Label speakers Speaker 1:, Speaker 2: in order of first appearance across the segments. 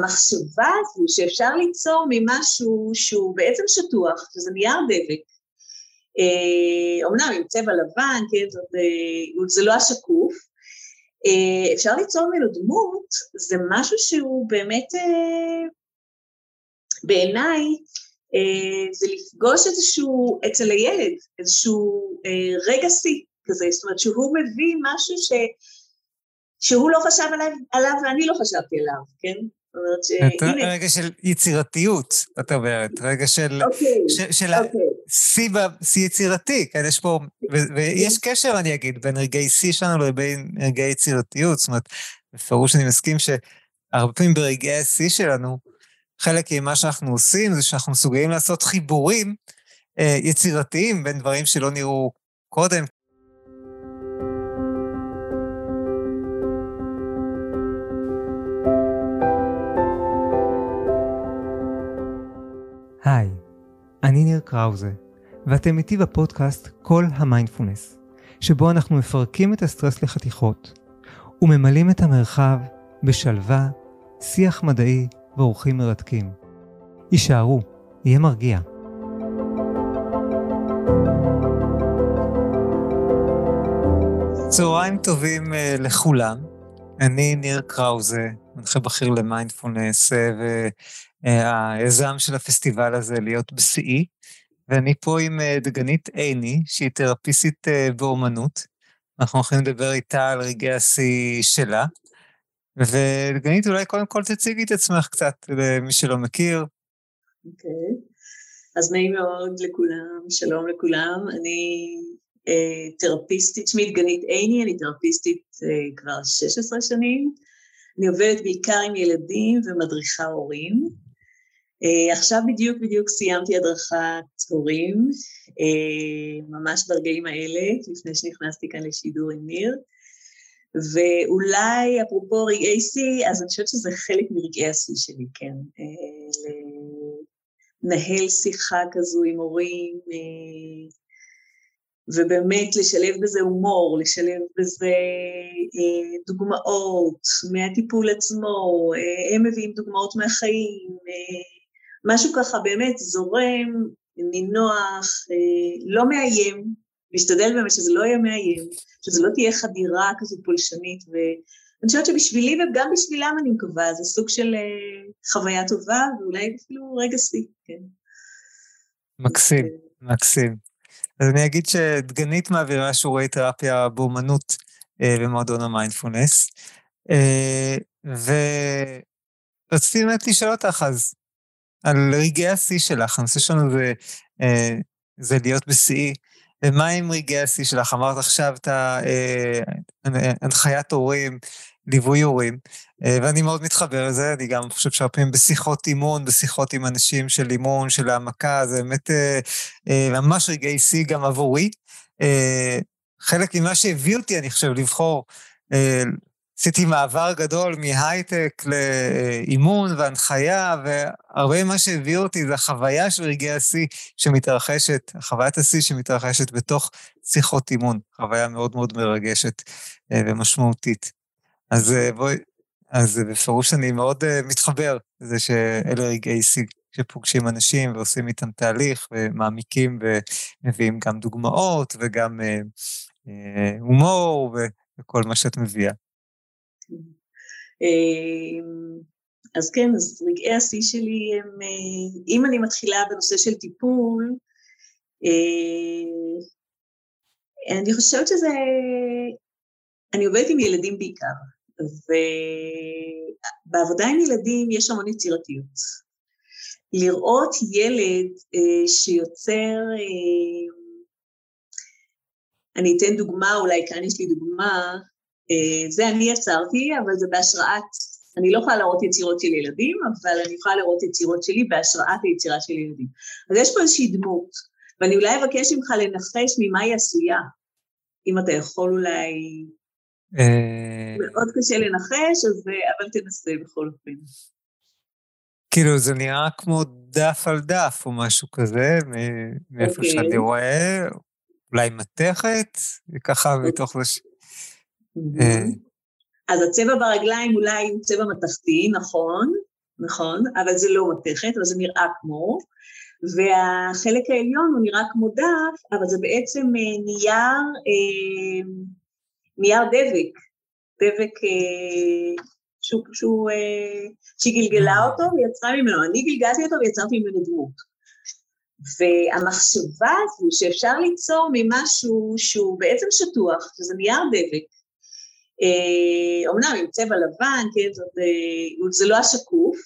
Speaker 1: המחשבה הזו שאפשר ליצור ממשהו שהוא בעצם שטוח, שזה נייר דבק, אומנם עם צבע לבן, כן, זה לא השקוף, אפשר ליצור ממנו דמות, זה משהו שהוא באמת, בעיניי, זה לפגוש איזשהו, אצל הילד, איזשהו רגע שיא כזה, זאת אומרת שהוא מביא משהו ש, שהוא לא חשב עליו, עליו ואני לא חשבתי עליו, כן?
Speaker 2: זאת אומרת שהנה... רגע של יצירתיות, את אומרת, רגע של...
Speaker 1: אוקיי,
Speaker 2: של
Speaker 1: אוקיי.
Speaker 2: שיא שיא יצירתי, כן, יש פה... ויש קשר, אני אגיד, בין רגעי שיא שלנו לבין רגעי יצירתיות, זאת אומרת, בפירוש אני מסכים שהרבה פעמים ברגעי השיא שלנו, חלק ממה שאנחנו עושים זה שאנחנו מסוגלים לעשות חיבורים אה, יצירתיים בין דברים שלא נראו קודם,
Speaker 3: אני ניר קראוזה, ואתם איתי בפודקאסט כל המיינדפולנס, שבו אנחנו מפרקים את הסטרס לחתיכות, וממלאים את המרחב בשלווה, שיח מדעי ואורחים מרתקים. הישארו, יהיה מרגיע.
Speaker 2: צהריים טובים uh, לכולם. אני ניר קראוזה, מנחה בכיר למיינדפולנס, והיזם של הפסטיבל הזה להיות בשיאי, ואני פה עם uh, דגנית עיני, שהיא תרפיסטית uh, באומנות. אנחנו הולכים לדבר איתה על רגעי השיא שלה. ודגנית, אולי קודם כל תציגי את עצמך קצת, למי שלא מכיר.
Speaker 1: אוקיי, okay. אז נעים מאוד לכולם, שלום לכולם. אני אה, תרפיסטית, שמי דגנית עיני, אני תרפיסטית אה, כבר 16 שנים. אני עובדת בעיקר עם ילדים ומדריכה הורים. אה, עכשיו בדיוק בדיוק סיימתי הדרכת הורים, אה, ממש ברגעים האלה, לפני שנכנסתי כאן לשידור עם ניר. ואולי, אפרופו רגעי שיא, אז אני חושבת שזה חלק מרגעי השיא שלי, כן. לנהל שיחה כזו עם הורים, ובאמת לשלב בזה הומור, לשלב בזה אה, דוגמאות מהטיפול עצמו, הם מביאים דוגמאות מהחיים, משהו ככה באמת זורם, נינוח, לא מאיים, להשתדל באמת שזה לא יהיה מאיים, שזה לא תהיה חדירה כזו פולשנית, ואני חושבת שבשבילי וגם בשבילם אני מקווה, זה סוג של חוויה טובה, ואולי אפילו רגע שיא, כן.
Speaker 2: מקסים, אה, מקסים. אז אני אגיד שדגנית מעבירה שיעורי תרפיה באומנות uh, במועדון המיינדפולנס, uh, ורציתי באמת לשאול אותך אז, על רגעי השיא שלך, הנושא שלנו זה, uh, זה להיות בשיאי. ומה עם רגעי השיא שלך? אמרת עכשיו את הנחיית הורים, ליווי הורים, אה, ואני מאוד מתחבר לזה, אני גם חושב שהרבה בשיחות אימון, בשיחות עם אנשים של אימון, של העמקה, זה באמת אה, אה, ממש רגעי שיא גם עבורי. חלק ממה שהביא אותי, אני חושב, לבחור עשיתי מעבר גדול מהייטק לאימון והנחיה, והרבה ממה שהביא אותי זה החוויה של רגעי השיא שמתרחשת, חוויית השיא שמתרחשת בתוך שיחות אימון, חוויה מאוד מאוד מרגשת ומשמעותית. אז אה, בואי, אז בפירוש אני מאוד אה, מתחבר לזה שאלה רגעי שיא שפוגשים אנשים ועושים איתם תהליך ומעמיקים ומביאים גם דוגמאות וגם הומור וכל מה שאת מביאה.
Speaker 1: אמ, אז כן, אז רגעי השיא שלי הם, אה, אם אני מתחילה בנושא של טיפול, אה, אני חושבת שזה, אני עובדת עם ילדים בעיקר, ובעבודה עם ילדים יש המון יצירתיות. לראות ילד אה, שיוצר, אני אתן דוגמה, אולי כאן יש לי דוגמה, אה, זה אני יצרתי, אבל זה בהשראת, אני לא יכולה להראות יצירות של ילדים, אבל אני יכולה להראות יצירות שלי בהשראת היצירה של ילדים. אז יש פה איזושהי דמות, ואני אולי אבקש ממך לנחש ממה היא עשויה, אם אתה יכול אולי... אה, מאוד קשה לנחש, אז, אבל תנסה בכל אופן.
Speaker 2: כאילו, זה נראה כמו דף על דף או משהו כזה, מאיפה okay. אוקיי. שאני רואה, אולי מתכת, וככה מתוך זה...
Speaker 1: אה. אז הצבע ברגליים אולי הוא צבע מתכתי, נכון, נכון, אבל זה לא מתכת, אבל זה נראה כמו, והחלק העליון הוא נראה כמו דף, אבל זה בעצם אה, נייר, אה, נייר דבק, דבק אה, שהוא, שהוא, שהיא גלגלה אותו ויצרה ממנו, אני גלגלתי אותו ויצרתי ממנו דמות. והמחשבה הזו שאפשר ליצור ממשהו שהוא בעצם שטוח, שזה נייר דבק, אומנם עם צבע לבן, כן, זאת, זה לא השקוף,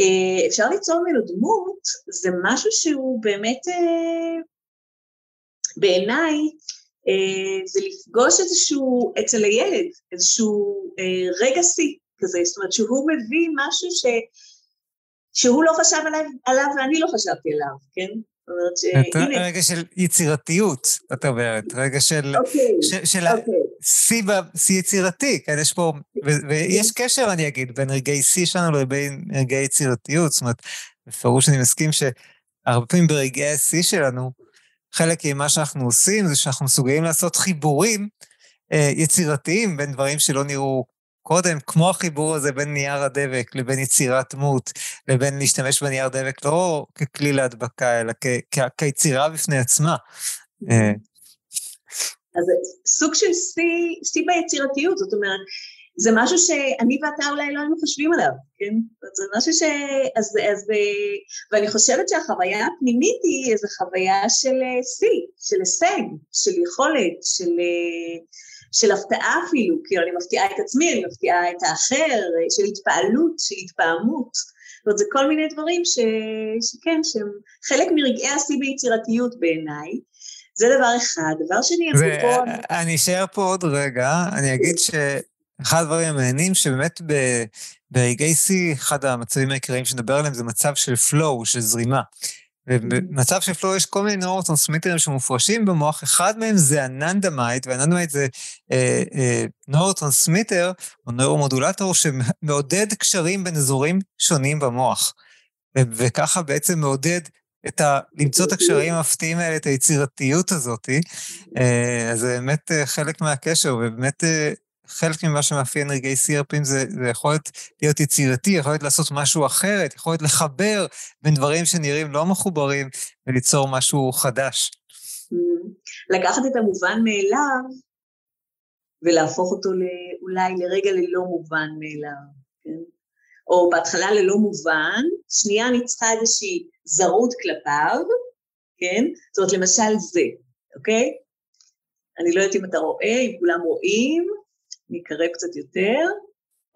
Speaker 1: אה, אפשר ליצור ממנו דמות, זה משהו שהוא באמת, אה, בעיניי, אה, זה לפגוש איזשהו, אצל הילד, איזשהו רגע שיא כזה, זאת אומרת שהוא מביא משהו ש, שהוא לא חשב עליו, עליו ואני לא חשבתי עליו, כן?
Speaker 2: אומרת שהנה... רגע של יצירתיות, את אומרת, רגע של...
Speaker 1: אוקיי,
Speaker 2: של אוקיי. שיא יצירתי, כן, יש פה... ויש קשר, אני אגיד, בין רגעי שיא שלנו לבין רגעי יצירתיות. זאת אומרת, בפירוש אני מסכים שהרבה פעמים ברגעי השיא שלנו, חלק ממה שאנחנו עושים זה שאנחנו מסוגלים לעשות חיבורים אה, יצירתיים בין דברים שלא נראו קודם, כמו החיבור הזה בין נייר הדבק לבין יצירת דמות, לבין להשתמש בנייר דבק לא ככלי להדבקה, אלא כיצירה בפני עצמה. אה.
Speaker 1: אז סוג של שיא ביצירתיות, זאת אומרת, זה משהו שאני ואתה אולי לא היינו חושבים עליו, כן? זה משהו ש... אז, אז... ואני חושבת שהחוויה הפנימית היא איזו חוויה של אה, שיא, של הישג, של יכולת, של... של הפתעה אפילו, כאילו אני מפתיעה את עצמי, אני מפתיעה את האחר, של התפעלות, של התפעמות. זאת אומרת, זה כל מיני דברים ש... שכן, שהם חלק מרגעי השיא ביצירתיות בעיניי. זה דבר אחד. דבר שני,
Speaker 2: אפרופו... אני אשאר פה עוד רגע, אני אגיד שאחד הדברים המעניינים, שבאמת ב... ברגעי שיא, אחד המצבים העיקריים שנדבר עליהם זה מצב של flow, של זרימה. ובמצב של flow יש כל מיני נורוטרנסמיטרים שמופרשים במוח, אחד מהם זה ה anandamide, וה anandamide זה אה, אה, נורוטרנסמיטר או נורומודולטור שמעודד קשרים בין אזורים שונים במוח. ו- וככה בעצם מעודד את ה... למצוא את הקשרים המפתיעים האלה, את היצירתיות הזאת. אה, אז זה באמת אה, חלק מהקשר, ובאמת אה, חלק ממה שמאפיין רגעי הרבה זה, זה יכולת להיות יצירתי, יכולת לעשות משהו אחרת, יכולת לחבר בין דברים שנראים לא מחוברים וליצור משהו חדש.
Speaker 1: לקחת את המובן מאליו ולהפוך אותו אולי לרגע ללא מובן מאליו, כן? או בהתחלה ללא מובן, שנייה אני צריכה איזושהי זרות כלפיו, כן? זאת אומרת, למשל זה, אוקיי? אני לא יודעת אם אתה רואה, אם כולם רואים, אני אקרב קצת יותר,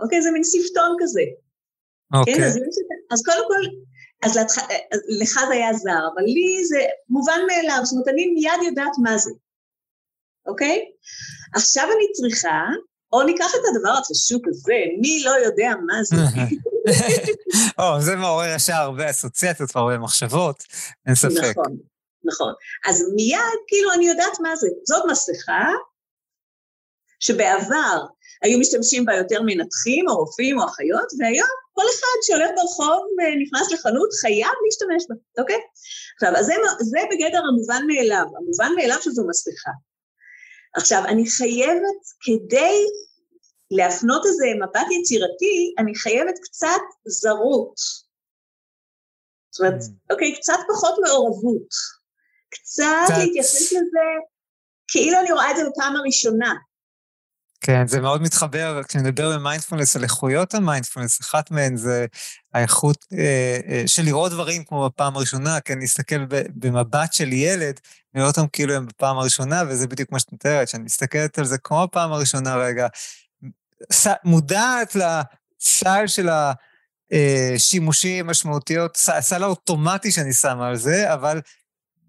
Speaker 1: אוקיי, זה מין שפתון כזה. אוקיי. כן, אז, אז קודם כל, אז לתח... לך זה היה זר, אבל לי זה מובן מאליו, זאת אומרת, אני מיד יודעת מה זה, אוקיי? עכשיו אני צריכה, או ניקח את הדבר הפשוט הזה, מי לא יודע מה זה.
Speaker 2: או, זה מעורר ישר הרבה אסוציאציות והרבה מחשבות, אין ספק.
Speaker 1: נכון, נכון. אז מיד, כאילו, אני יודעת מה זה. זאת מסכה, שבעבר היו משתמשים בה יותר מנתחים או רופאים או אחיות, והיום כל אחד שהולך ברחוב ונכנס לחנות חייב להשתמש בה, אוקיי? עכשיו, אז זה, זה בגדר המובן מאליו, המובן מאליו שזו מסכה. עכשיו, אני חייבת, כדי להפנות איזה מבט יצירתי, אני חייבת קצת זרות. זאת אומרת, mm. אוקיי, קצת פחות מעורבות. קצת, קצת להתייחס לזה כאילו אני רואה את זה בפעם הראשונה.
Speaker 2: כן, זה מאוד מתחבר, כשנדבר במיינדפולנס על איכויות המיינדפולנס, אחת מהן זה האיכות אה, אה, של לראות דברים כמו בפעם הראשונה, כן, להסתכל במבט של ילד, לראות אותם כאילו הם בפעם הראשונה, וזה בדיוק מה שאת מתארת, שאני מסתכלת על זה כמו בפעם הראשונה רגע, ס, מודעת לסל של השימושים אה, משמעותיות, הסל האוטומטי שאני שמה על זה, אבל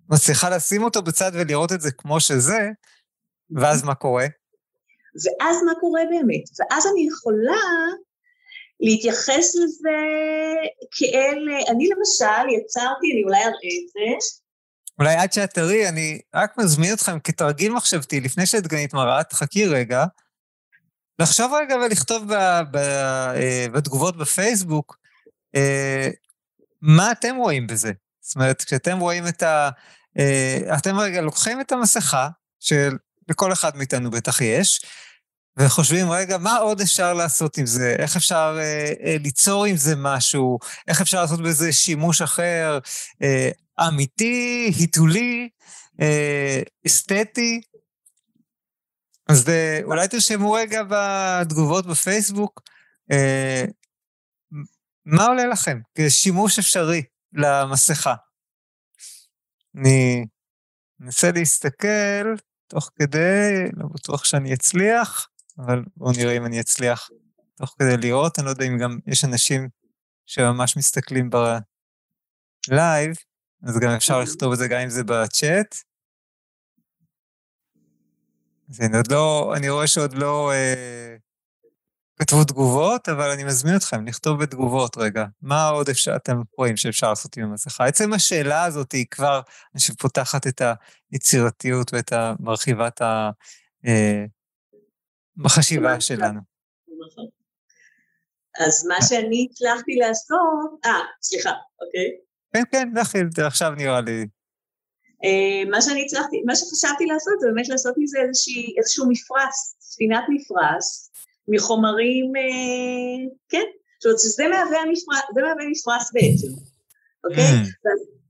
Speaker 2: מצליחה לשים אותו בצד ולראות את זה כמו שזה, ואז מה קורה?
Speaker 1: ואז מה קורה באמת? ואז אני יכולה להתייחס לזה כאל, אני למשל יצרתי, אני אולי אראה את זה.
Speaker 2: אולי עד שאת תראי, אני רק מזמין אתכם כתרגיל מחשבתי, לפני שאת גנית מראה, תחכי רגע, לחשוב רגע ולכתוב ב, ב, אה, בתגובות בפייסבוק, אה, מה אתם רואים בזה? זאת אומרת, כשאתם רואים את ה... אה, אתם רגע לוקחים את המסכה, של לכל אחד מאיתנו בטח יש, וחושבים, רגע, מה עוד אפשר לעשות עם זה? איך אפשר אה, אה, ליצור עם זה משהו? איך אפשר לעשות בזה שימוש אחר, אה, אמיתי, היתולי, אה, אסתטי? אז אה, אולי תרשמו רגע בתגובות בפייסבוק, אה, מה עולה לכם כשימוש אפשרי למסכה? אני אנסה להסתכל תוך כדי, לא בטוח שאני אצליח, אבל בואו נראה אם אני אצליח תוך כדי לראות. אני לא יודע אם גם יש אנשים שממש מסתכלים בלייב, אז גם אפשר לכתוב את זה גם אם זה בצ'אט. אז אני עוד לא, אני רואה שעוד לא אה, כתבו תגובות, אבל אני מזמין אתכם לכתוב בתגובות רגע. מה עוד אפשר, אתם רואים שאפשר לעשות עם המסכה? עצם השאלה הזאת היא כבר, אני חושב, פותחת את היצירתיות ואת מרחיבת ה... אה, בחשיבה שלנו.
Speaker 1: אז מה שאני הצלחתי לעשות, אה, סליחה, אוקיי.
Speaker 2: כן, כן, לכי, עכשיו נראה לי.
Speaker 1: אה, מה שאני הצלחתי, מה שחשבתי לעשות זה באמת לעשות מזה איזשהו מפרש, ספינת מפרש, מחומרים, אה, כן, זאת אומרת שזה מהווה המפרש, זה מהווה מפרש בעצם, אוקיי? Mm.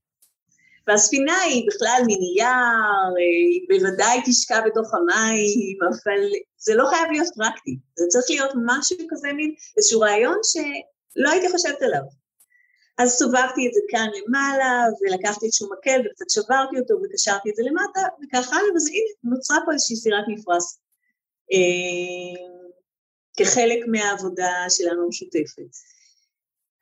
Speaker 1: והספינה היא בכלל מנייר, היא בוודאי תשקע בתוך המים, אבל זה לא חייב להיות פרקטי, זה צריך להיות משהו כזה מין, איזשהו רעיון שלא הייתי חושבת עליו. אז סובבתי את זה כאן למעלה, ולקחתי איזשהו מקל וקצת שברתי אותו וקשרתי את זה למטה, וככה הלאה, וזה הנה, נוצרה פה איזושהי סירת מפרש. אה, כחלק מהעבודה שלנו המשותפת.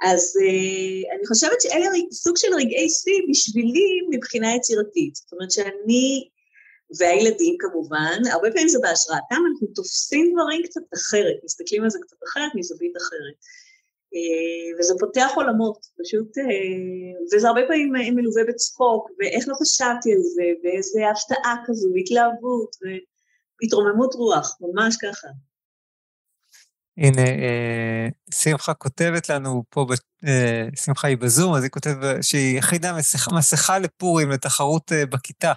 Speaker 1: אז uh, אני חושבת שאלה סוג של רגעי שיא בשבילי מבחינה יצירתית. זאת אומרת שאני, והילדים כמובן, הרבה פעמים זה בהשראתם, אנחנו תופסים דברים קצת אחרת, מסתכלים על זה קצת אחרת, מזווית אחרת. Uh, וזה פותח עולמות, פשוט, uh, וזה הרבה פעמים מלווה בצחוק, ואיך לא חשבתי על זה, ואיזה הפתעה כזו, והתלהבות, והתרוממות רוח, ממש ככה.
Speaker 2: הנה, אה, שמחה כותבת לנו פה, אה, שמחה היא בזום, אז היא כותבת שהיא הכינה מסכה, מסכה לפורים לתחרות אה, בכיתה.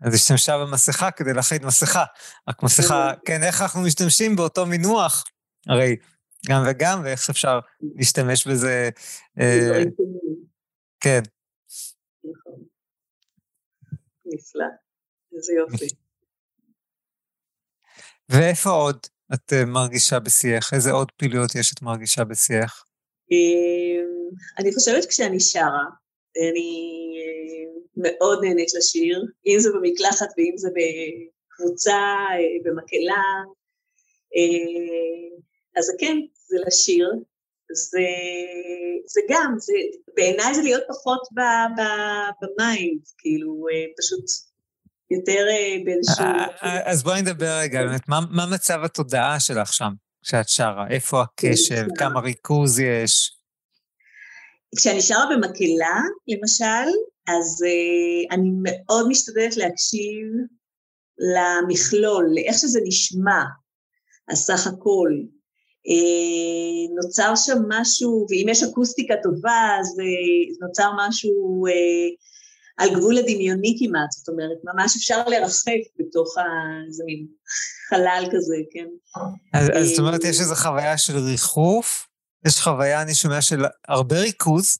Speaker 2: אז השתמשה במסכה כדי להכין מסכה. רק מסכה, כן, איך אנחנו משתמשים באותו מינוח? הרי גם וגם, ואיך אפשר להשתמש בזה... כן.
Speaker 1: נכון. נפלא, איזה יופי.
Speaker 2: ואיפה עוד את אה, מרגישה בשיח? איזה עוד פעילויות יש את מרגישה בשיח?
Speaker 1: אמ, אני חושבת כשאני שרה, אני אה, מאוד נהנית לשיר, אם זה במקלחת ואם זה בקבוצה, אה, במקהלה. אז כן, זה לשיר. זה, זה גם, זה, בעיניי זה להיות פחות במיינד, כאילו, פשוט יותר אה, באיזשהו... אה,
Speaker 2: אה, אז בואי נדבר רגע, באמת, מה, מצב התודעה שלך שם, כשאת שרה? איפה הכשל? כן, כמה ריכוז יש?
Speaker 1: כשאני שרה במקהלה, למשל, אז uh, אני מאוד משתדלת להקשיב למכלול, לאיך שזה נשמע, הסך הכל. Uh, נוצר שם משהו, ואם יש אקוסטיקה טובה, אז uh, נוצר משהו uh, על גבול הדמיוני כמעט, זאת אומרת, ממש אפשר לרחף בתוך איזה מין חלל כזה, כן.
Speaker 2: אז, אז זאת אומרת, יש איזו חוויה של ריחוף, יש חוויה, אני שומע, של הרבה ריכוז.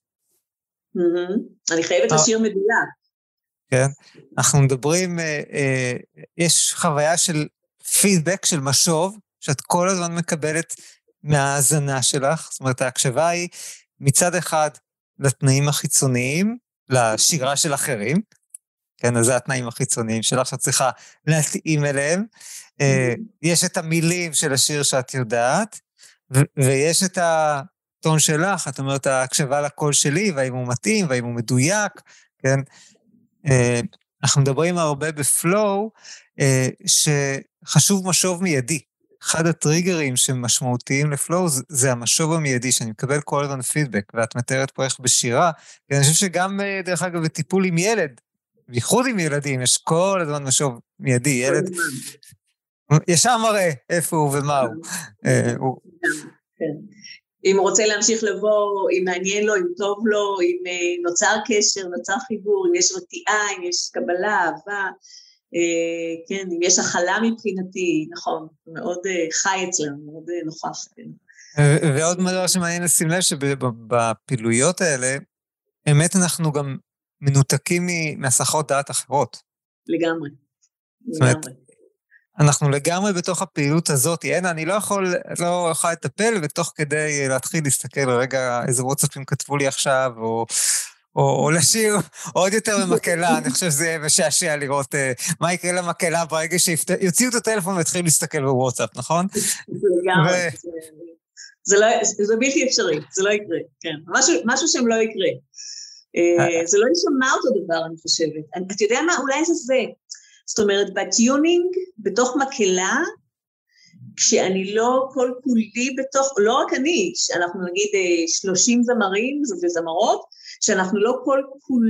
Speaker 1: אני חייבת אה. לשיר מדויק.
Speaker 2: כן, אנחנו מדברים, אה, אה, יש חוויה של פידבק, של משוב, שאת כל הזמן מקבלת מההאזנה שלך. זאת אומרת, ההקשבה היא מצד אחד לתנאים החיצוניים, לשירה של אחרים, כן, אז זה התנאים החיצוניים שלך שאת צריכה להתאים אליהם. אה, יש את המילים של השיר שאת יודעת, ויש את הטון שלך, את אומרת, ההקשבה לקול שלי, והאם הוא מתאים, והאם הוא מדויק, כן? אה, אנחנו מדברים הרבה בפלואו, אה, שחשוב משוב מיידי. אחד הטריגרים שמשמעותיים לפלואו זה המשוב המיידי, שאני מקבל כל הזמן פידבק, ואת מתארת פה איך בשירה, כי אני חושב שגם, אה, דרך אגב, בטיפול עם ילד, בייחוד עם ילדים, יש כל הזמן משוב מיידי. ילד ישר מראה איפה הוא ומה הוא. אה,
Speaker 1: כן. אם הוא רוצה להמשיך לבוא, אם מעניין לו, אם טוב לו, אם אה, נוצר קשר, נוצר חיבור, אם יש רתיעה, אם יש קבלה, אהבה. אה, כן, אם יש הכלה מבחינתי, נכון, מאוד אה, חי אצלנו, מאוד אה, נוכח.
Speaker 2: ועוד דבר שמעניין לשים לב שבפעילויות האלה, באמת אנחנו גם מנותקים מהסחות דעת אחרות.
Speaker 1: לגמרי.
Speaker 2: זאת אומרת, אנחנו לגמרי בתוך הפעילות הזאת. אין, אני לא יכול, לא יכולה לטפל, ותוך כדי להתחיל להסתכל, רגע, איזה וואטסאפים כתבו לי עכשיו, או או, או לשיר עוד יותר במקהלה, אני חושב שזה משעשע לראות uh, מה יקרה למקהלה ברגע שיוציאו את הטלפון ויתחילו להסתכל בוואטסאפ, נכון?
Speaker 1: לגמרי. זה, לא, זה בלתי אפשרי, זה לא יקרה, כן. משהו, משהו שם לא יקרה. Uh, זה לא יישמע אותו דבר, אני חושבת. אתה יודע מה? אולי זה זה. זאת אומרת, בטיונינג, בתוך מקהלה, כשאני לא כל כולי בתוך, לא רק אני, אנחנו נגיד 30 זמרים וזמרות, שאנחנו לא כל כול,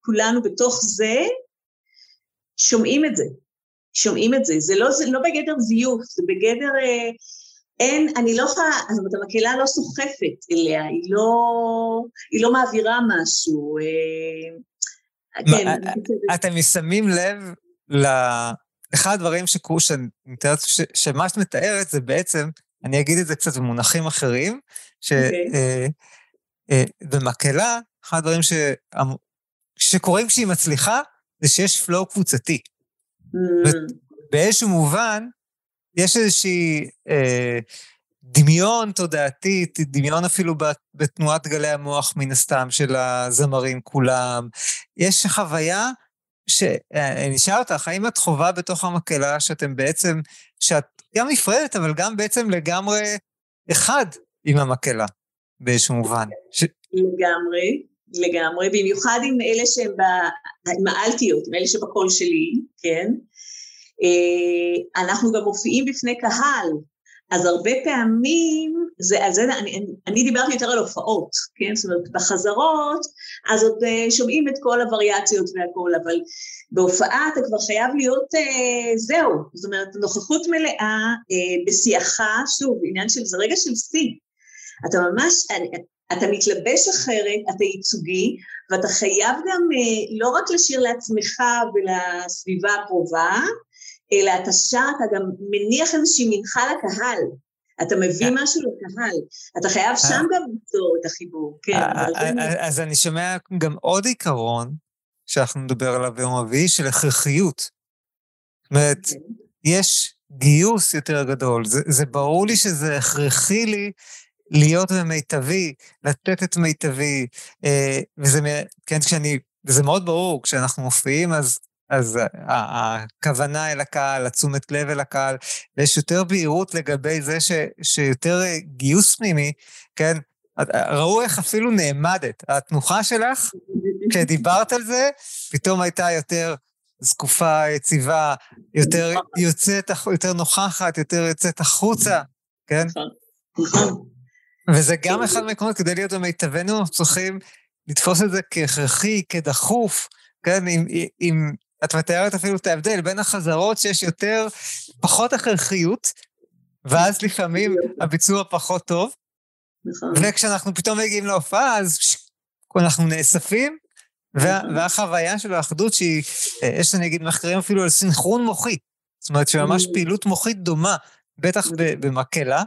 Speaker 1: כולנו בתוך זה, שומעים את זה, שומעים את זה. זה לא, זה לא בגדר זיוף, זה בגדר... אה, אין, אני לא יכולה, זאת אומרת, המקהלה לא סוחפת אליה, היא לא, היא לא מעבירה משהו.
Speaker 2: אה, כן. אתם שמים לב ל... אחד הדברים שקרו, שאני מתארת, שמה שאת מתארת זה בעצם, אני אגיד את זה קצת במונחים אחרים, שבמקהלה, אחד הדברים ש... שקורים כשהיא מצליחה, זה שיש פלואו קבוצתי. Mm. באיזשהו מובן, יש איזושהי אה, דמיון תודעתי, דמיון אפילו בתנועת גלי המוח, מן הסתם, של הזמרים כולם. יש חוויה שאני אשאל אותך, האם את חווה בתוך המקהלה שאתם בעצם, שאת גם נפרדת, אבל גם בעצם לגמרי אחד עם המקהלה, באיזשהו מובן? ש...
Speaker 1: לגמרי. לגמרי, במיוחד עם אלה שהם ב... עם האלטיות, עם אלה שבקול שלי, כן? אה, אנחנו גם מופיעים בפני קהל, אז הרבה פעמים, זה, אז זה, אני, אני דיברתי יותר על הופעות, כן? זאת אומרת, בחזרות, אז עוד אה, שומעים את כל הווריאציות והכול, אבל בהופעה אתה כבר חייב להיות, אה, זהו, זאת אומרת, נוכחות מלאה אה, בשיאך, שוב, עניין של, זה רגע של שיא. אתה ממש, אני, אתה מתלבש אחרת, אתה ייצוגי, ואתה חייב גם אה, לא רק לשיר לעצמך ולסביבה הקרובה, אלא אתה שר, אתה גם מניח איזושהי מנחה לקהל. אתה מביא כן. משהו לקהל. אתה חייב שם אה. גם ליצור את החיבור, כן.
Speaker 2: אה, אז אני שומע גם עוד עיקרון, שאנחנו נדבר עליו ביום רביעי, של הכרחיות. זאת אומרת, אוקיי. יש גיוס יותר גדול. זה, זה ברור לי שזה הכרחי לי להיות במיטבי, לתת את מיטבי, אה, וזה, כן, כשאני, וזה מאוד ברור, כשאנחנו מופיעים, אז, אז הכוונה אל הקהל, התשומת לב אל הקהל, ויש יותר בהירות לגבי זה ש, שיותר גיוס פנימי, כן, ראו איך אפילו נעמדת. התנוחה שלך, כשדיברת על זה, פתאום הייתה יותר זקופה, יציבה, יותר יוצאת, יותר נוכחת, יותר יוצאת החוצה, כן? נכון. וזה גם אחד מהעקרונות, כדי להיות במיטבנו, אנחנו צריכים לתפוס את זה כהכרחי, כדחוף, כן? אם, אם את מתארת אפילו את ההבדל בין החזרות שיש יותר, פחות הכרחיות, ואז לפעמים הביצוע פחות טוב, נכון. וכשאנחנו פתאום מגיעים להופעה, אז אנחנו נאספים, וה, נכון. והחוויה של האחדות שהיא, אה, יש אני אגיד מחקרים אפילו על סינכרון מוחי, זאת אומרת שממש mm. פעילות מוחית דומה בטח במקהלה,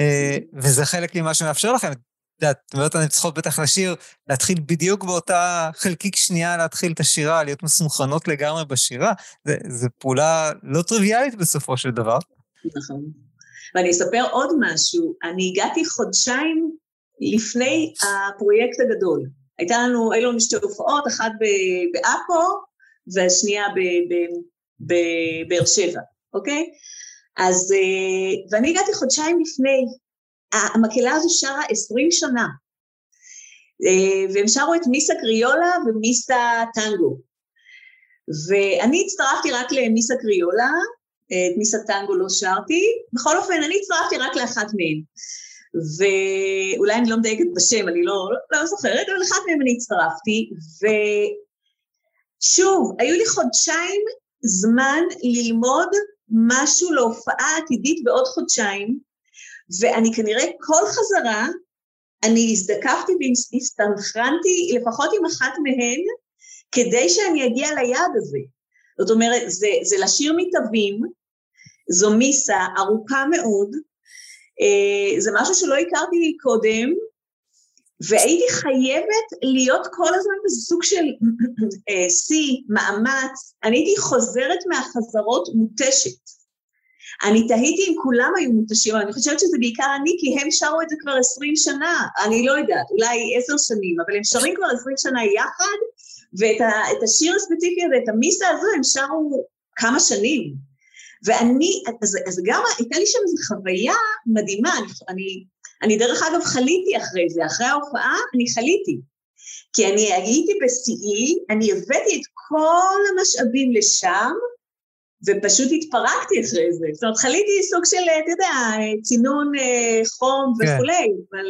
Speaker 2: אה, וזה חלק ממה שמאפשר לכם. את יודעת, את אני צריכות בטח לשיר, להתחיל בדיוק באותה חלקיק שנייה להתחיל את השירה, להיות מסונכרנות לגמרי בשירה. זו פעולה לא טריוויאלית בסופו של דבר.
Speaker 1: נכון. ואני אספר עוד משהו, אני הגעתי חודשיים לפני הפרויקט הגדול. הייתה לנו, היו לנו שתי הופעות, אחת בעכו והשנייה בבאר שבע, אוקיי? אז, אה, ואני הגעתי חודשיים לפני, המקהלה הזו שרה עשרים שנה, אה, והם שרו את מיסה קריולה ומיסה טנגו. ואני הצטרפתי רק למיסה קריולה, את מיסה טנגו לא שרתי, בכל אופן אני הצטרפתי רק לאחת מהן. ואולי אני לא מדייקת בשם, אני לא, לא, זוכרת, אבל לאחת מהן אני הצטרפתי, ושוב, היו לי חודשיים זמן ללמוד משהו להופעה עתידית בעוד חודשיים, ואני כנראה כל חזרה, אני הזדקפתי והסתנכרנתי לפחות עם אחת מהן, כדי שאני אגיע ליעד הזה. זאת אומרת, זה, זה לשיר מתווים, זו מיסה ארוכה מאוד, אה, זה משהו שלא הכרתי קודם, והייתי חייבת להיות כל הזמן בסוג של אה, שיא, מאמץ, אני הייתי חוזרת מהחזרות מותשת. אני תהיתי אם כולם היו מותשים, אבל אני חושבת שזה בעיקר אני, כי הם שרו את זה כבר עשרים שנה, אני לא יודעת, אולי עשר שנים, אבל הם שרים כבר עשרים שנה יחד, ואת השיר הספציפי הזה, את המיסה הזו, הם שרו כמה שנים. ואני, אז, אז גם הייתה לי שם איזו חוויה מדהימה, אני, אני, אני דרך אגב חליתי אחרי זה, אחרי ההופעה אני חליתי. כי אני הייתי בשיאי, אני הבאתי את כל המשאבים לשם, ופשוט התפרקתי אחרי זה. זאת אומרת, חליתי סוג של, אתה יודע, צינון אה, חום כן. וכולי, אבל,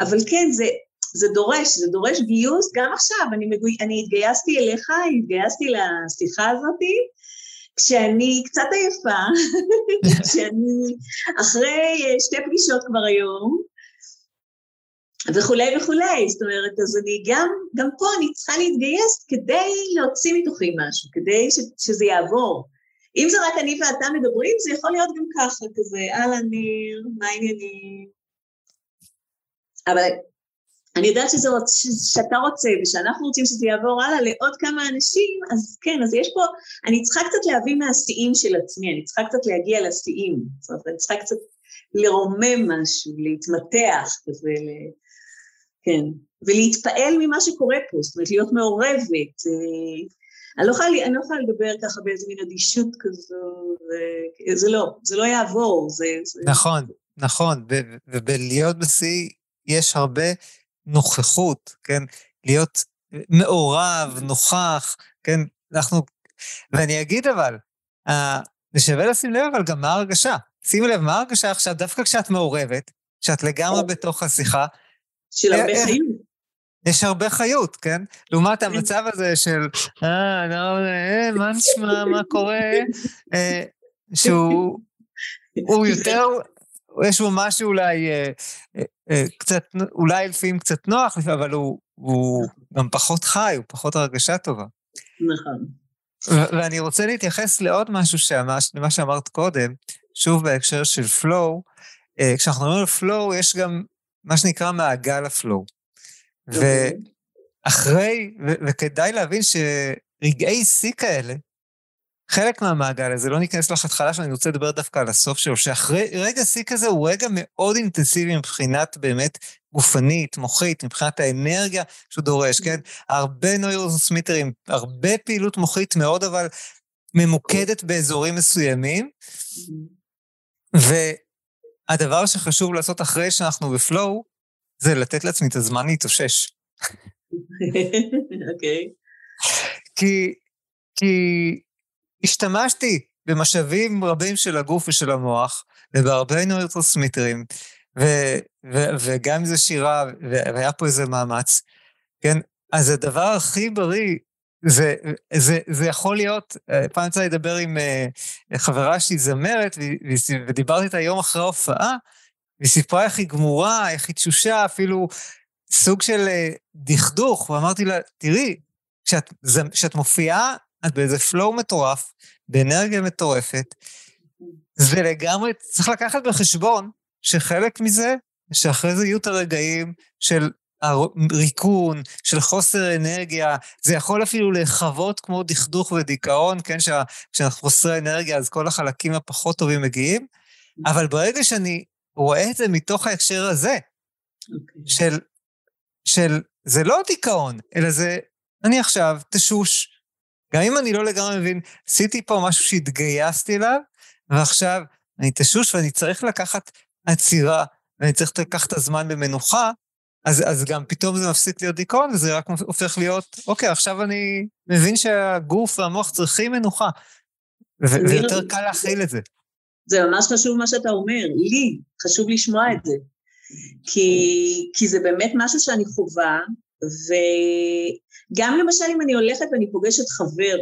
Speaker 1: אבל כן, זה, זה דורש, זה דורש גיוס גם עכשיו. אני, מגו... אני התגייסתי אליך, התגייסתי לשיחה הזאת, כשאני קצת עייפה, כשאני אחרי אה, שתי פגישות כבר היום, וכולי וכולי, זאת אומרת, אז אני גם, גם פה אני צריכה להתגייס כדי להוציא מתוכי משהו, כדי ש, שזה יעבור. אם זה רק אני ואתה מדברים, זה יכול להיות גם ככה, כזה, אהלן ניר, מה העניינים? אבל אני יודעת שזה, שאתה רוצה ושאנחנו רוצים שזה יעבור הלאה לעוד כמה אנשים, אז כן, אז יש פה, אני צריכה קצת להביא מהשיאים של עצמי, אני צריכה קצת להגיע לשיאים, זאת אומרת, אני צריכה קצת לרומם משהו, להתמתח כזה, ל... כן, ולהתפעל ממה שקורה פה, זאת אומרת, להיות מעורבת. אה, אני לא יכולה, אני לא יכולה לדבר ככה באיזה מין אדישות כזו, זה לא, זה לא יעבור, זה... זה...
Speaker 2: נכון, נכון, ובלהיות בשיא יש הרבה נוכחות, כן? להיות מעורב, נוכח, כן? אנחנו... ואני אגיד אבל, זה שווה לשים לב אבל גם מה ההרגשה. שימי לב, מה ההרגשה עכשיו, דווקא כשאת מעורבת, כשאת לגמרי בתוך השיחה,
Speaker 1: של הרבה אה, אה, חיות.
Speaker 2: יש הרבה חיות, כן? לעומת המצב הזה של, אה, לא, אה, מה נשמע, מה קורה, אה, שהוא הוא יותר, יש בו משהו אולי אה, אה, אה, קצת, אולי לפעמים קצת נוח, אבל הוא, הוא גם פחות חי, הוא פחות הרגשה טובה.
Speaker 1: נכון.
Speaker 2: ואני רוצה להתייחס לעוד משהו שאמרת, למה שאמרת קודם, שוב בהקשר של flow. אה, כשאנחנו מדברים על flow, יש גם מה שנקרא מעגל הפלואו. אוקיי. ואחרי, וכדאי להבין שרגעי שיא כאלה, חלק מהמעגל הזה, לא ניכנס לך התחלה שלו, אני רוצה לדבר דווקא על הסוף שלו, שאחרי רגע שיא כזה הוא רגע מאוד אינטנסיבי מבחינת באמת גופנית, מוחית, מבחינת האנרגיה שהוא דורש, כן? הרבה נוירוסמיטרים, הרבה פעילות מוחית מאוד, אבל ממוקדת באזורים מסוימים. והדבר שחשוב לעשות אחרי שאנחנו בפלואו, זה לתת לעצמי את הזמן להתאושש.
Speaker 1: אוקיי.
Speaker 2: כי, כי השתמשתי במשאבים רבים של הגוף ושל המוח, ובהרבה נוירטרוסמיטרים, וגם אם זה שירה, והיה פה איזה מאמץ, כן? אז הדבר הכי בריא, זה, זה, זה יכול להיות, פעם יצא לדבר עם uh, חברה שהיא זמרת, ודיברתי איתה יום אחרי ההופעה, והיא סיפרה איך היא גמורה, איך היא תשושה, אפילו סוג של uh, דכדוך, ואמרתי לה, תראי, כשאת מופיעה את באיזה פלואו מטורף, באנרגיה מטורפת, זה לגמרי, צריך לקחת בחשבון שחלק מזה, שאחרי זה יהיו את הרגעים של ריקון, של חוסר אנרגיה, זה יכול אפילו לחוות כמו דכדוך ודיכאון, כן, כשאנחנו חוסרי אנרגיה אז כל החלקים הפחות טובים מגיעים, אבל ברגע שאני רואה את זה מתוך ההקשר הזה, okay. אוקיי. של, של, זה לא דיכאון, אלא זה, אני עכשיו תשוש, גם אם אני לא לגמרי מבין, עשיתי פה משהו שהתגייסתי אליו, ועכשיו אני תשוש ואני צריך לקחת עצירה, ואני צריך לקחת את הזמן במנוחה, אז, אז גם פתאום זה מפסיק להיות דיכאון, וזה רק הופך להיות, אוקיי, עכשיו אני מבין שהגוף והמוח צריכים מנוחה, ו- ויותר קל להכיל את זה.
Speaker 1: זה ממש חשוב מה שאתה אומר, לי חשוב לשמוע את זה. כי, כי זה באמת משהו שאני חווה, וגם למשל אם אני הולכת ואני פוגשת חבר,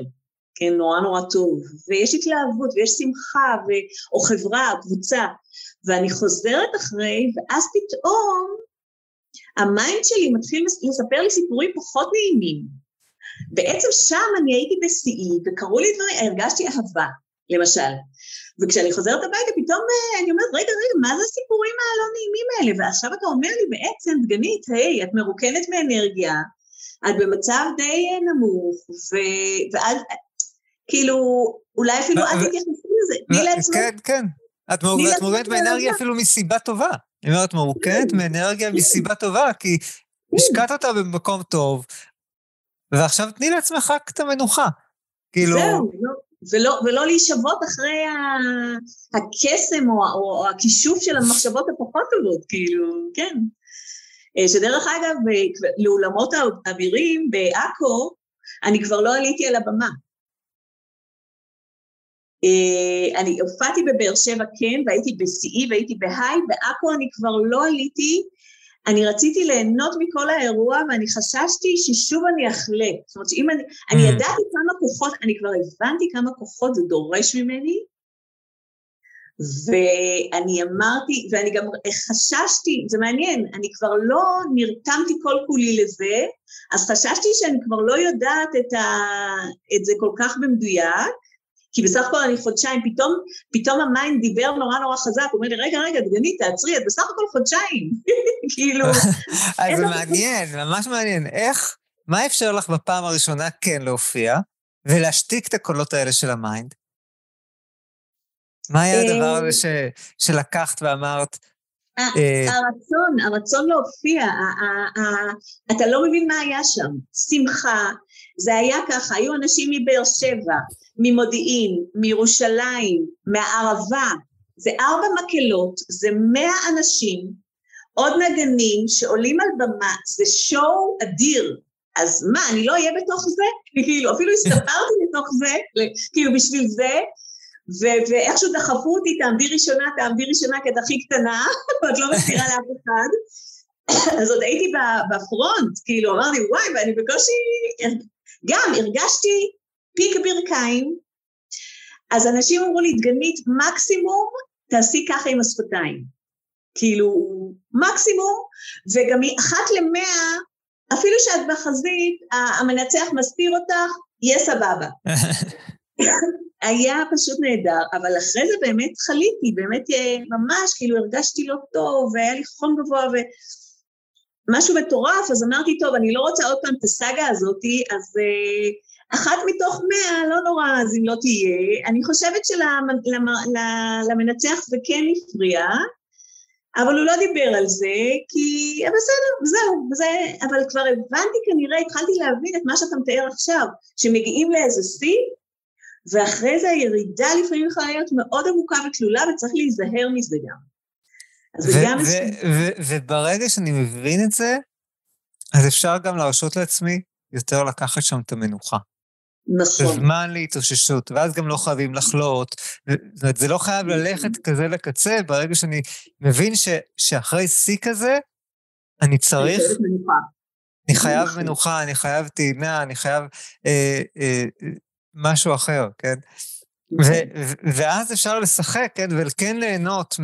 Speaker 1: כן, נורא נורא טוב, ויש התלהבות ויש שמחה, ו... או חברה, קבוצה, ואני חוזרת אחרי, ואז פתאום ה mind שלי מתחיל לספר לי סיפורים פחות נעימים. בעצם שם אני הייתי בשיאי, וקראו לי דברים, הרגשתי אהבה, למשל. וכשאני חוזרת הביתה, פתאום אה, אני אומרת, רגע, רגע, מה זה הסיפורים הלא נעימים האלה? ועכשיו אתה אומר לי בעצם, דגנית, היי, את מרוקנת מאנרגיה, את במצב די אה, נמוך, ו... ואז, כאילו, אולי אפילו את תתייחסי לזה, תני לעצמך.
Speaker 2: כן, כן. את מרוקנת מאנרגיה אפילו מסיבה טובה. אני אומרת, מרוקנת כן. מאנרגיה מסיבה טובה, כי כן. השקעת אותה במקום טוב, ועכשיו תני לעצמך רק את המנוחה. כאילו...
Speaker 1: זהו, לא, ולא, ולא להישבות אחרי הקסם או, או, או הכישוף של המחשבות הפחות טובות, כאילו, כן. אה, שדרך אגב, לאולמות האבירים בעכו, אני כבר לא עליתי על הבמה. אה, אני הופעתי בבאר שבע כן, והייתי בשיאי והייתי בהיי, בעכו אני כבר לא עליתי, אני רציתי ליהנות מכל האירוע ואני חששתי ששוב אני אחלה. זאת אומרת שאם אני, mm. אני ידעתי כמה כוחות, אני כבר הבנתי כמה כוחות זה דורש ממני, ואני אמרתי, ואני גם חששתי, זה מעניין, אני כבר לא נרתמתי כל כולי לזה, אז חששתי שאני כבר לא יודעת את, ה, את זה כל כך במדויק, כי בסך הכל אני חודשיים, פתאום, פתאום ה mind דיבר נורא נורא חזק, הוא אומר לי, רגע, רגע, דגנית, תעצרי, את בסך הכל חודשיים. כאילו...
Speaker 2: אז זה מעניין, ממש מעניין. איך, מה אפשר לך בפעם הראשונה כן להופיע, ולהשתיק את הקולות האלה של ה mind? מה היה הדבר הזה אה, שלקחת ואמרת,
Speaker 1: אה, הרצון, הרצון להופיע, אתה לא מבין מה היה שם. שמחה, זה היה ככה, היו אנשים מבאר שבע, ממודיעין, מירושלים, מהערבה, זה ארבע מקהלות, זה מאה אנשים, עוד נגנים שעולים על במה, זה show אדיר. אז מה, אני לא אהיה בתוך זה? כאילו, אפילו הסתפרתי לתוך זה, כאילו בשביל זה, ו- ואיכשהו דחפו אותי, תעמדי ראשונה, תעמדי ראשונה, כי את הכי קטנה, ואת לא מזכירה לאף אחד. אז עוד הייתי בפרונט, כאילו, אמרתי, וואי, ואני בקושי... גם הרגשתי פיק הברכיים, אז אנשים אמרו לי, דגנית, מקסימום תעשי ככה עם השפתיים. כאילו, מקסימום, וגם אחת למאה, אפילו שאת בחזית, המנצח מסתיר אותך, יהיה סבבה. היה פשוט נהדר, אבל אחרי זה באמת חליתי, באמת אה, ממש, כאילו הרגשתי לא טוב, והיה לי חום גבוה, ומשהו מטורף, אז אמרתי, טוב, אני לא רוצה עוד פעם את הסאגה הזאתי, אז uh, אחת מתוך מאה, לא נורא, אז אם לא תהיה. אני חושבת שלמנצח זה כן הפריע, אבל הוא לא דיבר על זה, כי בסדר, זהו, זה, אבל כבר הבנתי כנראה, התחלתי להבין את מה שאתה מתאר עכשיו, שמגיעים לאיזה שיא, ואחרי זה הירידה לפעמים יכולה להיות מאוד עמוקה ותלולה, וצריך להיזהר מזה גם.
Speaker 2: וברגע שאני מבין את זה, אז אפשר גם להרשות לעצמי יותר לקחת שם את המנוחה.
Speaker 1: נכון.
Speaker 2: זמן להתאוששות, ואז גם לא חייבים לחלות. זאת אומרת, זה לא חייב ללכת כזה לקצה, ברגע שאני מבין ש, שאחרי שיא כזה, אני צריך... אני חייב מנוחה, אני חייב טעינה, אני חייב אה, אה, משהו אחר, כן? נכון. ואז אפשר לשחק, כן? וכן ליהנות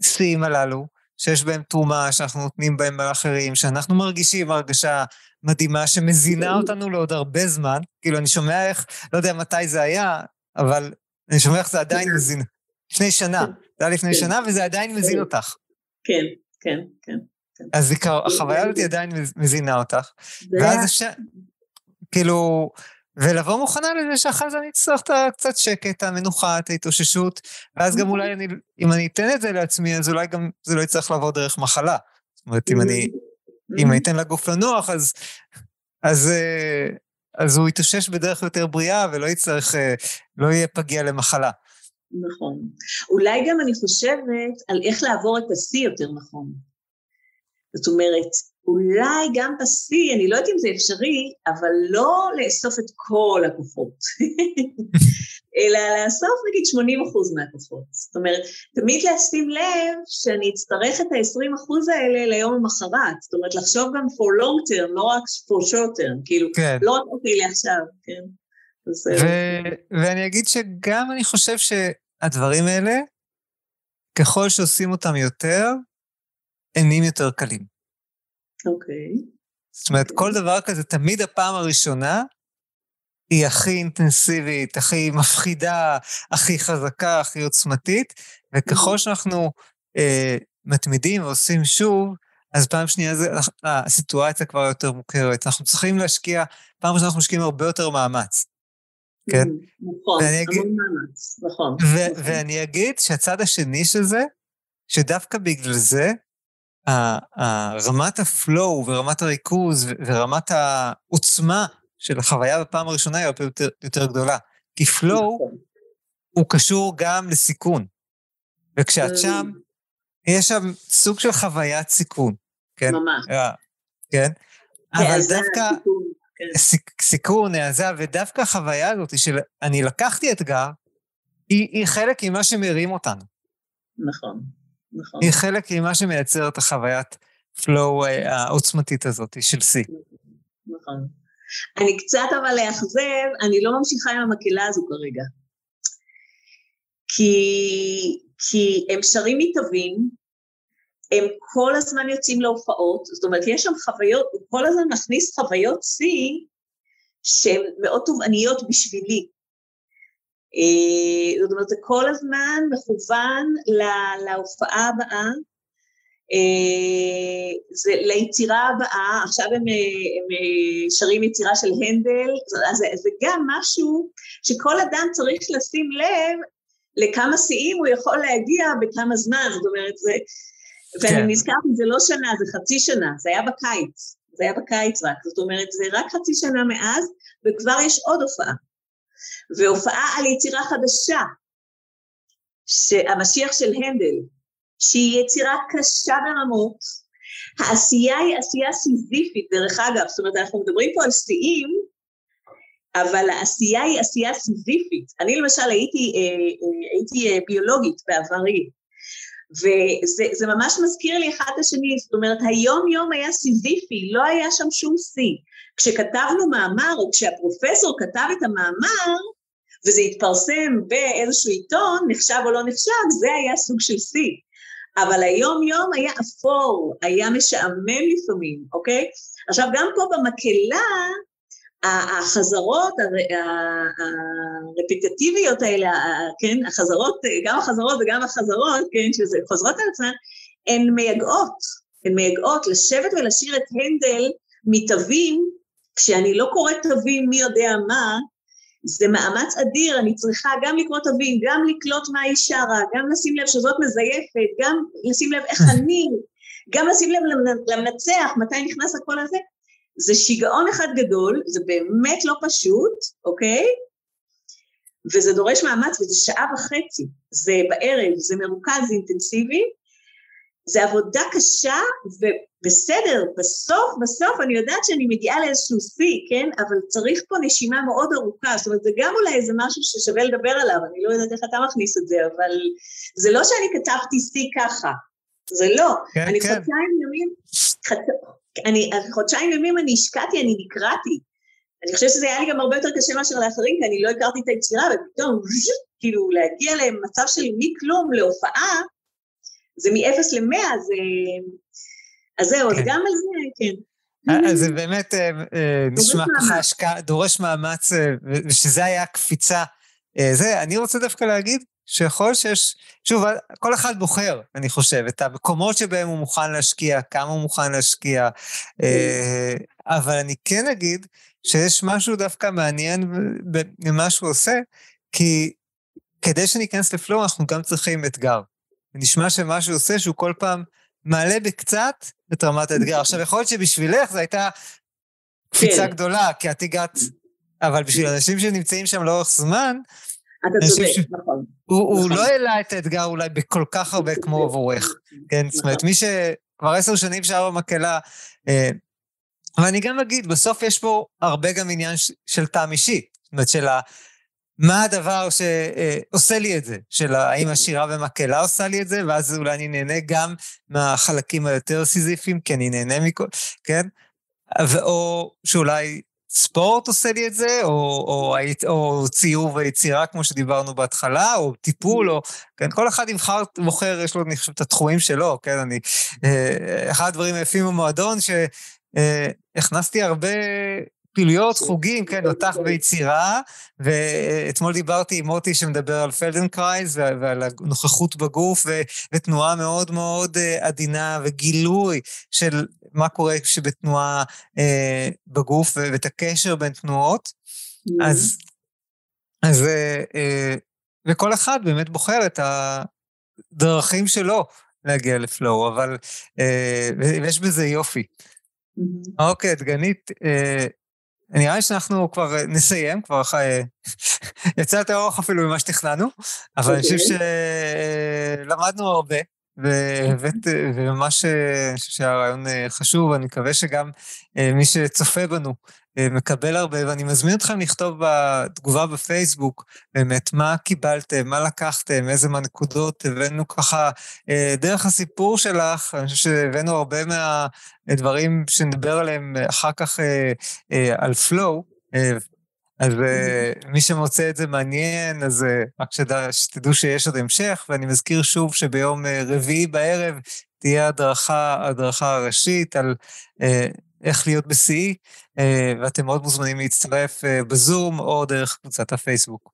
Speaker 2: מהשיאים הללו, שיש בהם תרומה, שאנחנו נותנים בהם על אחרים, שאנחנו מרגישים הרגשה מדהימה שמזינה אותנו לעוד הרבה זמן. כאילו, אני שומע איך, לא יודע מתי זה היה, אבל אני שומע איך זה עדיין כן. מזין. לפני שנה. כן. זה היה לפני שנה, וזה עדיין מזין אותך.
Speaker 1: כן, כן, כן.
Speaker 2: אז החוויה הזאת עדיין מזינה אותך. ואז אפשר, כאילו, ולבוא מוכנה לזה שאחרי זה אני אצטרך את הקצת שקט, המנוחה, את ההתאוששות, ואז גם אולי אני, אם אני אתן את זה לעצמי, אז אולי גם זה לא יצטרך לעבור דרך מחלה. זאת אומרת, אם אני, אם אני אתן לגוף לנוח, אז, אז, אה, אז הוא יתאושש בדרך יותר בריאה ולא יצטרך, אה, לא יהיה פגיע למחלה.
Speaker 1: נכון. אולי גם אני חושבת על איך לעבור את השיא יותר נכון. זאת אומרת, אולי גם בשיא, אני לא יודעת אם זה אפשרי, אבל לא לאסוף את כל הכוחות, אלא לאסוף נגיד 80 אחוז מהכוחות. זאת אומרת, תמיד לשים לב שאני אצטרך את ה-20 אחוז האלה ליום המחרת. זאת אומרת, לחשוב גם for long term, לא רק for short term, כאילו, כן. לא רק אוקיי לעכשיו, כן.
Speaker 2: ו- ואני אגיד שגם אני חושב שהדברים האלה, ככל שעושים אותם יותר, הם נהיים יותר קלים.
Speaker 1: אוקיי.
Speaker 2: זאת אומרת, כל דבר כזה, תמיד הפעם הראשונה היא הכי אינטנסיבית, הכי מפחידה, הכי חזקה, הכי עוצמתית, וככל שאנחנו אה, מתמידים ועושים שוב, אז פעם שנייה זה, הסיטואציה כבר יותר מוכרת. אנחנו צריכים להשקיע, פעם ראשונה אנחנו משקיעים הרבה יותר מאמץ. כן?
Speaker 1: נכון, המון מאמץ, נכון.
Speaker 2: נכון. ואני אגיד שהצד השני של זה, שדווקא בגלל זה, רמת הפלואו ורמת הריכוז ורמת העוצמה של החוויה בפעם הראשונה היא הרבה יותר, יותר גדולה. כי פלואו נכון. הוא קשור גם לסיכון. וכשאת שם, יש שם סוג של חוויית סיכון, כן?
Speaker 1: ממש. אה,
Speaker 2: כן? אבל דווקא... כן. סיכון, העזה, ודווקא החוויה הזאת של אני לקחתי אתגר, היא, היא חלק ממה שמרים אותנו.
Speaker 1: נכון, נכון.
Speaker 2: היא חלק ממה שמייצר את החוויית פלואו אה, העוצמתית הזאת של C.
Speaker 1: נכון. אני קצת אבל לאכזב, אני לא ממשיכה עם המקהלה הזו כרגע. כי, כי הם שרים מתווים, הם כל הזמן יוצאים להופעות, זאת אומרת, יש שם חוויות, הוא כל הזמן מכניס חוויות שיא שהן מאוד תובעניות בשבילי. אה, זאת אומרת, זה כל הזמן מכוון לה, להופעה הבאה, אה, זה ליצירה הבאה, עכשיו הם, הם שרים יצירה של הנדל, אז זה, זה גם משהו שכל אדם צריך לשים לב לכמה שיאים הוא יכול להגיע בכמה זמן, זאת אומרת, זה, ואני כן. נזכרת, זה לא שנה, זה חצי שנה, זה היה בקיץ, זה היה בקיץ רק, זאת אומרת, זה רק חצי שנה מאז, וכבר יש עוד הופעה. והופעה על יצירה חדשה, המשיח של הנדל, שהיא יצירה קשה ברמות, העשייה היא עשייה סיזיפית, דרך אגב, זאת אומרת, אנחנו מדברים פה על שיאים, אבל העשייה היא עשייה סיזיפית. אני למשל הייתי, אה, אה, הייתי אה, ביולוגית בעברי, וזה ממש מזכיר לי אחד את השני, זאת אומרת, היום-יום היה סיזיפי, לא היה שם שום שיא. כשכתבנו מאמר, או כשהפרופסור כתב את המאמר, וזה התפרסם באיזשהו עיתון, נחשב או לא נחשב, זה היה סוג של שיא. אבל היום-יום היה אפור, היה משעמם לפעמים, אוקיי? עכשיו, גם פה במקהלה, החזרות הרפטטיביות האלה, כן, החזרות, גם החזרות וגם החזרות, כן, שזה חוזרות על עצמן, הן מייגעות, הן מייגעות לשבת ולשיר את הנדל מתווים, כשאני לא קוראת תווים מי יודע מה, זה מאמץ אדיר, אני צריכה גם לקרוא תווים, גם לקלוט מה היא שרה, גם לשים לב שזאת מזייפת, גם לשים לב איך אני, גם לשים לב למנצח, מתי נכנס הקול הזה, זה שיגעון אחד גדול, זה באמת לא פשוט, אוקיי? וזה דורש מאמץ וזה שעה וחצי, זה בערב, זה מרוכז, זה אינטנסיבי, זה עבודה קשה ובסדר, בסוף, בסוף אני יודעת שאני מגיעה לאיזשהו שיא, כן? אבל צריך פה נשימה מאוד ארוכה, זאת אומרת, זה גם אולי איזה משהו ששווה לדבר עליו, אני לא יודעת איך אתה מכניס את זה, אבל זה לא שאני כתבתי שיא ככה, זה לא. כן, אני כן. חודשיים ימים, חצ... אני, חודשיים ימים אני השקעתי, אני נקרעתי. אני חושבת שזה היה לי גם הרבה יותר קשה מאשר לאחרים, כי אני לא הכרתי את היצירה, ופתאום, כאילו, להגיע למצב של מכלום להופעה, זה מ-0 ל-100, זה... אז זהו, אז כן. גם על זה, כן.
Speaker 2: אז זה באמת אה, אה, נשמע ככה השקעה, דורש מאמץ, אה, ושזה היה הקפיצה. זה, אני רוצה דווקא להגיד שיכול להיות שיש, שוב, כל אחד בוחר, אני חושב, את המקומות שבהם הוא מוכן להשקיע, כמה הוא מוכן להשקיע, אה, אבל אני כן אגיד שיש משהו דווקא מעניין במה שהוא עושה, כי כדי שניכנס לפלואו אנחנו גם צריכים אתגר. נשמע שמה שהוא עושה שהוא כל פעם מעלה בקצת את רמת האתגר. עכשיו, יכול להיות שבשבילך זו הייתה קפיצה כן. גדולה, כי את הגעת, אבל בשביל אנשים שנמצאים שם לאורך זמן,
Speaker 1: אתה צודק, נכון.
Speaker 2: הוא נכון. לא העלה את האתגר אולי בכל כך הרבה כמו עבורך, כן? זאת אומרת, נכון. מי שכבר עשר שנים שר במקהלה, אה, אבל אני גם אגיד, בסוף יש פה הרבה גם עניין של טעם אישי. זאת אומרת, של. מה הדבר שעושה לי את זה? של האם השירה במקהלה עושה לי את זה, ואז אולי אני נהנה גם מהחלקים היותר סיזיפיים, כי אני נהנה מכל... כן? או שאולי ספורט עושה לי את זה, או, או, או ציור ויצירה, כמו שדיברנו בהתחלה, או טיפול, או... כן, כל אחד יבחר, בוחר, יש לו, אני חושב, את התחומים שלו, כן, אני... אה, אחד הדברים היפים במועדון, ש... אה, הרבה פעילויות, חוגים, כן, אותך ביצירה, ואתמול דיברתי עם מוטי שמדבר על פלדנקרייז ועל הנוכחות בגוף, ותנועה מאוד מאוד אה, עדינה וגילוי של מה קורה כשבתנועה אה, בגוף, ואת הקשר בין תנועות. Mm-hmm. אז, אז, אה, וכל אחד באמת בוחר את הדרכים שלו להגיע לפלואו, אבל, ויש בזה יופי. Mm-hmm. אוקיי, דגנית, נראה לי שאנחנו כבר אה, נסיים, כבר אה, יצא יותר ארוך אפילו ממה שתכננו, אבל אני חושב אוקיי. שלמדנו הרבה, וממש אני חושב שהרעיון חשוב, אני מקווה שגם מי שצופה בנו מקבל הרבה, ואני מזמין אתכם לכתוב בתגובה בפייסבוק באמת מה קיבלתם, מה לקחתם, איזה מהנקודות הבאנו ככה, דרך הסיפור שלך, אני חושב שהבאנו הרבה מהדברים שנדבר עליהם אחר כך על flow, אז מי שמוצא את זה מעניין, אז רק שתדע, שתדעו שיש עוד המשך, ואני מזכיר שוב שביום רביעי בערב תהיה הדרכה, הדרכה ראשית על איך להיות אה, ואתם מאוד מוזמנים להצטרף אה, בזום או דרך קבוצת הפייסבוק.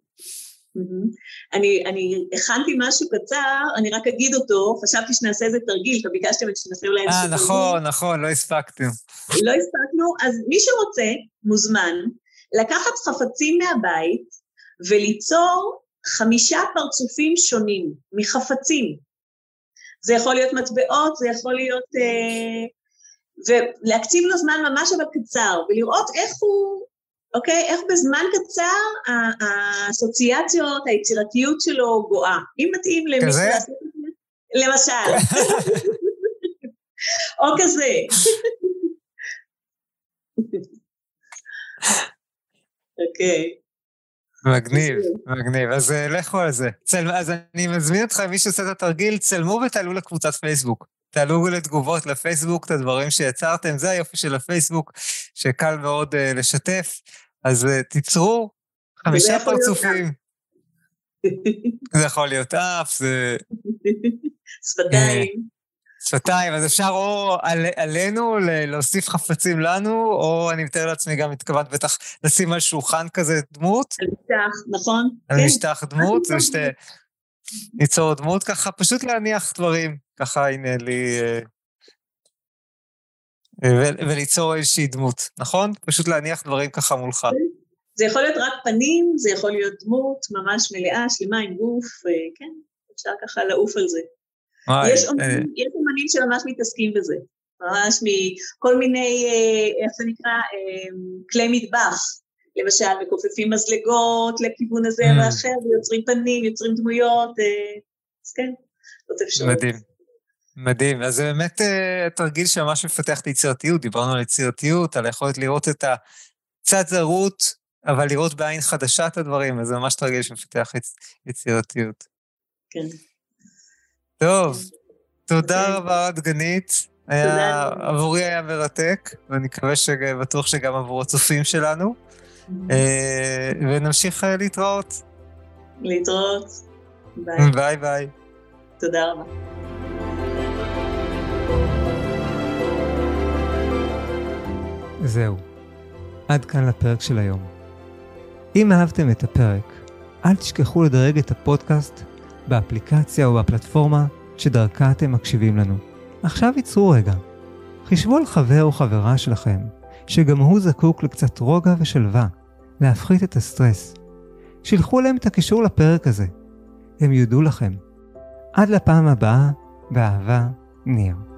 Speaker 1: אני, אני הכנתי משהו קצר, אני רק אגיד אותו, חשבתי שנעשה איזה תרגיל, אתה ביקשתם שנעשה אולי
Speaker 2: איזשהו תרגיל. אה, נכון, נכון, לא הספקתם.
Speaker 1: לא הספקנו, אז מי שרוצה, מוזמן, לקחת חפצים מהבית וליצור חמישה פרצופים שונים מחפצים. זה יכול להיות מטבעות, זה יכול להיות אה, ולהקציב לו זמן ממש אבל קצר, ולראות איך הוא, אוקיי, איך בזמן קצר האסוציאציות, היצירתיות שלו גואה. אם מתאים למישהו לעשות את זה, למשל. או כזה. אוקיי.
Speaker 2: מגניב, מגניב. אז אה, לכו על זה. אז אני מזמין אותך, מי שעושה את התרגיל, צלמו ותעלו לקבוצת פייסבוק. תעלו לתגובות לפייסבוק את הדברים שיצרתם, זה היופי של הפייסבוק, שקל מאוד uh, לשתף. אז uh, תיצרו חמישה פרצופים. זה יכול להיות אף, זה...
Speaker 1: שפתיים.
Speaker 2: שפתיים, אז אפשר או על, עלינו להוסיף חפצים לנו, או אני מתאר לעצמי גם התכוונת בטח לשים על שולחן כזה דמות.
Speaker 1: על משטח, נכון.
Speaker 2: על כן. משטח דמות, זה שתי... ליצור דמות ככה, פשוט להניח דברים. ככה הנה לי... אה, וליצור איזושהי דמות, נכון? פשוט להניח דברים ככה מולך.
Speaker 1: זה יכול להיות רק פנים, זה יכול להיות דמות ממש מלאה, שלמה עם גוף, אה, כן, אפשר ככה לעוף על זה. יש אומנים שממש מתעסקים בזה, ממש מכל מיני, איך זה נקרא, כלי מטבח. למשל, מכופפים מזלגות לכיוון הזה mm. ואחר, ויוצרים פנים, יוצרים דמויות, אז כן, זאת אפשרות.
Speaker 2: מדהים. מדהים. אז זה באמת uh, תרגיל שממש מפתח את היצירתיות. דיברנו על יצירתיות, על היכולת לראות את הקצת זרות, אבל לראות בעין חדשה את הדברים, אז זה ממש תרגיל שמפתח יצ... יצירתיות.
Speaker 1: כן.
Speaker 2: טוב, תודה. אוקיי. רבה, דגנית. היה, עבורי היה מרתק, ואני מקווה שבטוח שגם עבור הצופים שלנו. אמ-המ. אה, ונמשיך אה, להתראות.
Speaker 1: להתראות.
Speaker 2: ביי. ביי ביי.
Speaker 1: תודה רבה.
Speaker 3: זהו, עד כאן לפרק של היום. אם אהבתם את הפרק, אל תשכחו לדרג את הפודקאסט באפליקציה או בפלטפורמה שדרכה אתם מקשיבים לנו. עכשיו ייצרו רגע. חישבו על חבר או חברה שלכם, שגם הוא זקוק לקצת רוגע ושלווה, להפחית את הסטרס. שילחו להם את הקישור לפרק הזה. הם יודו לכם. עד לפעם הבאה, באהבה, ניר.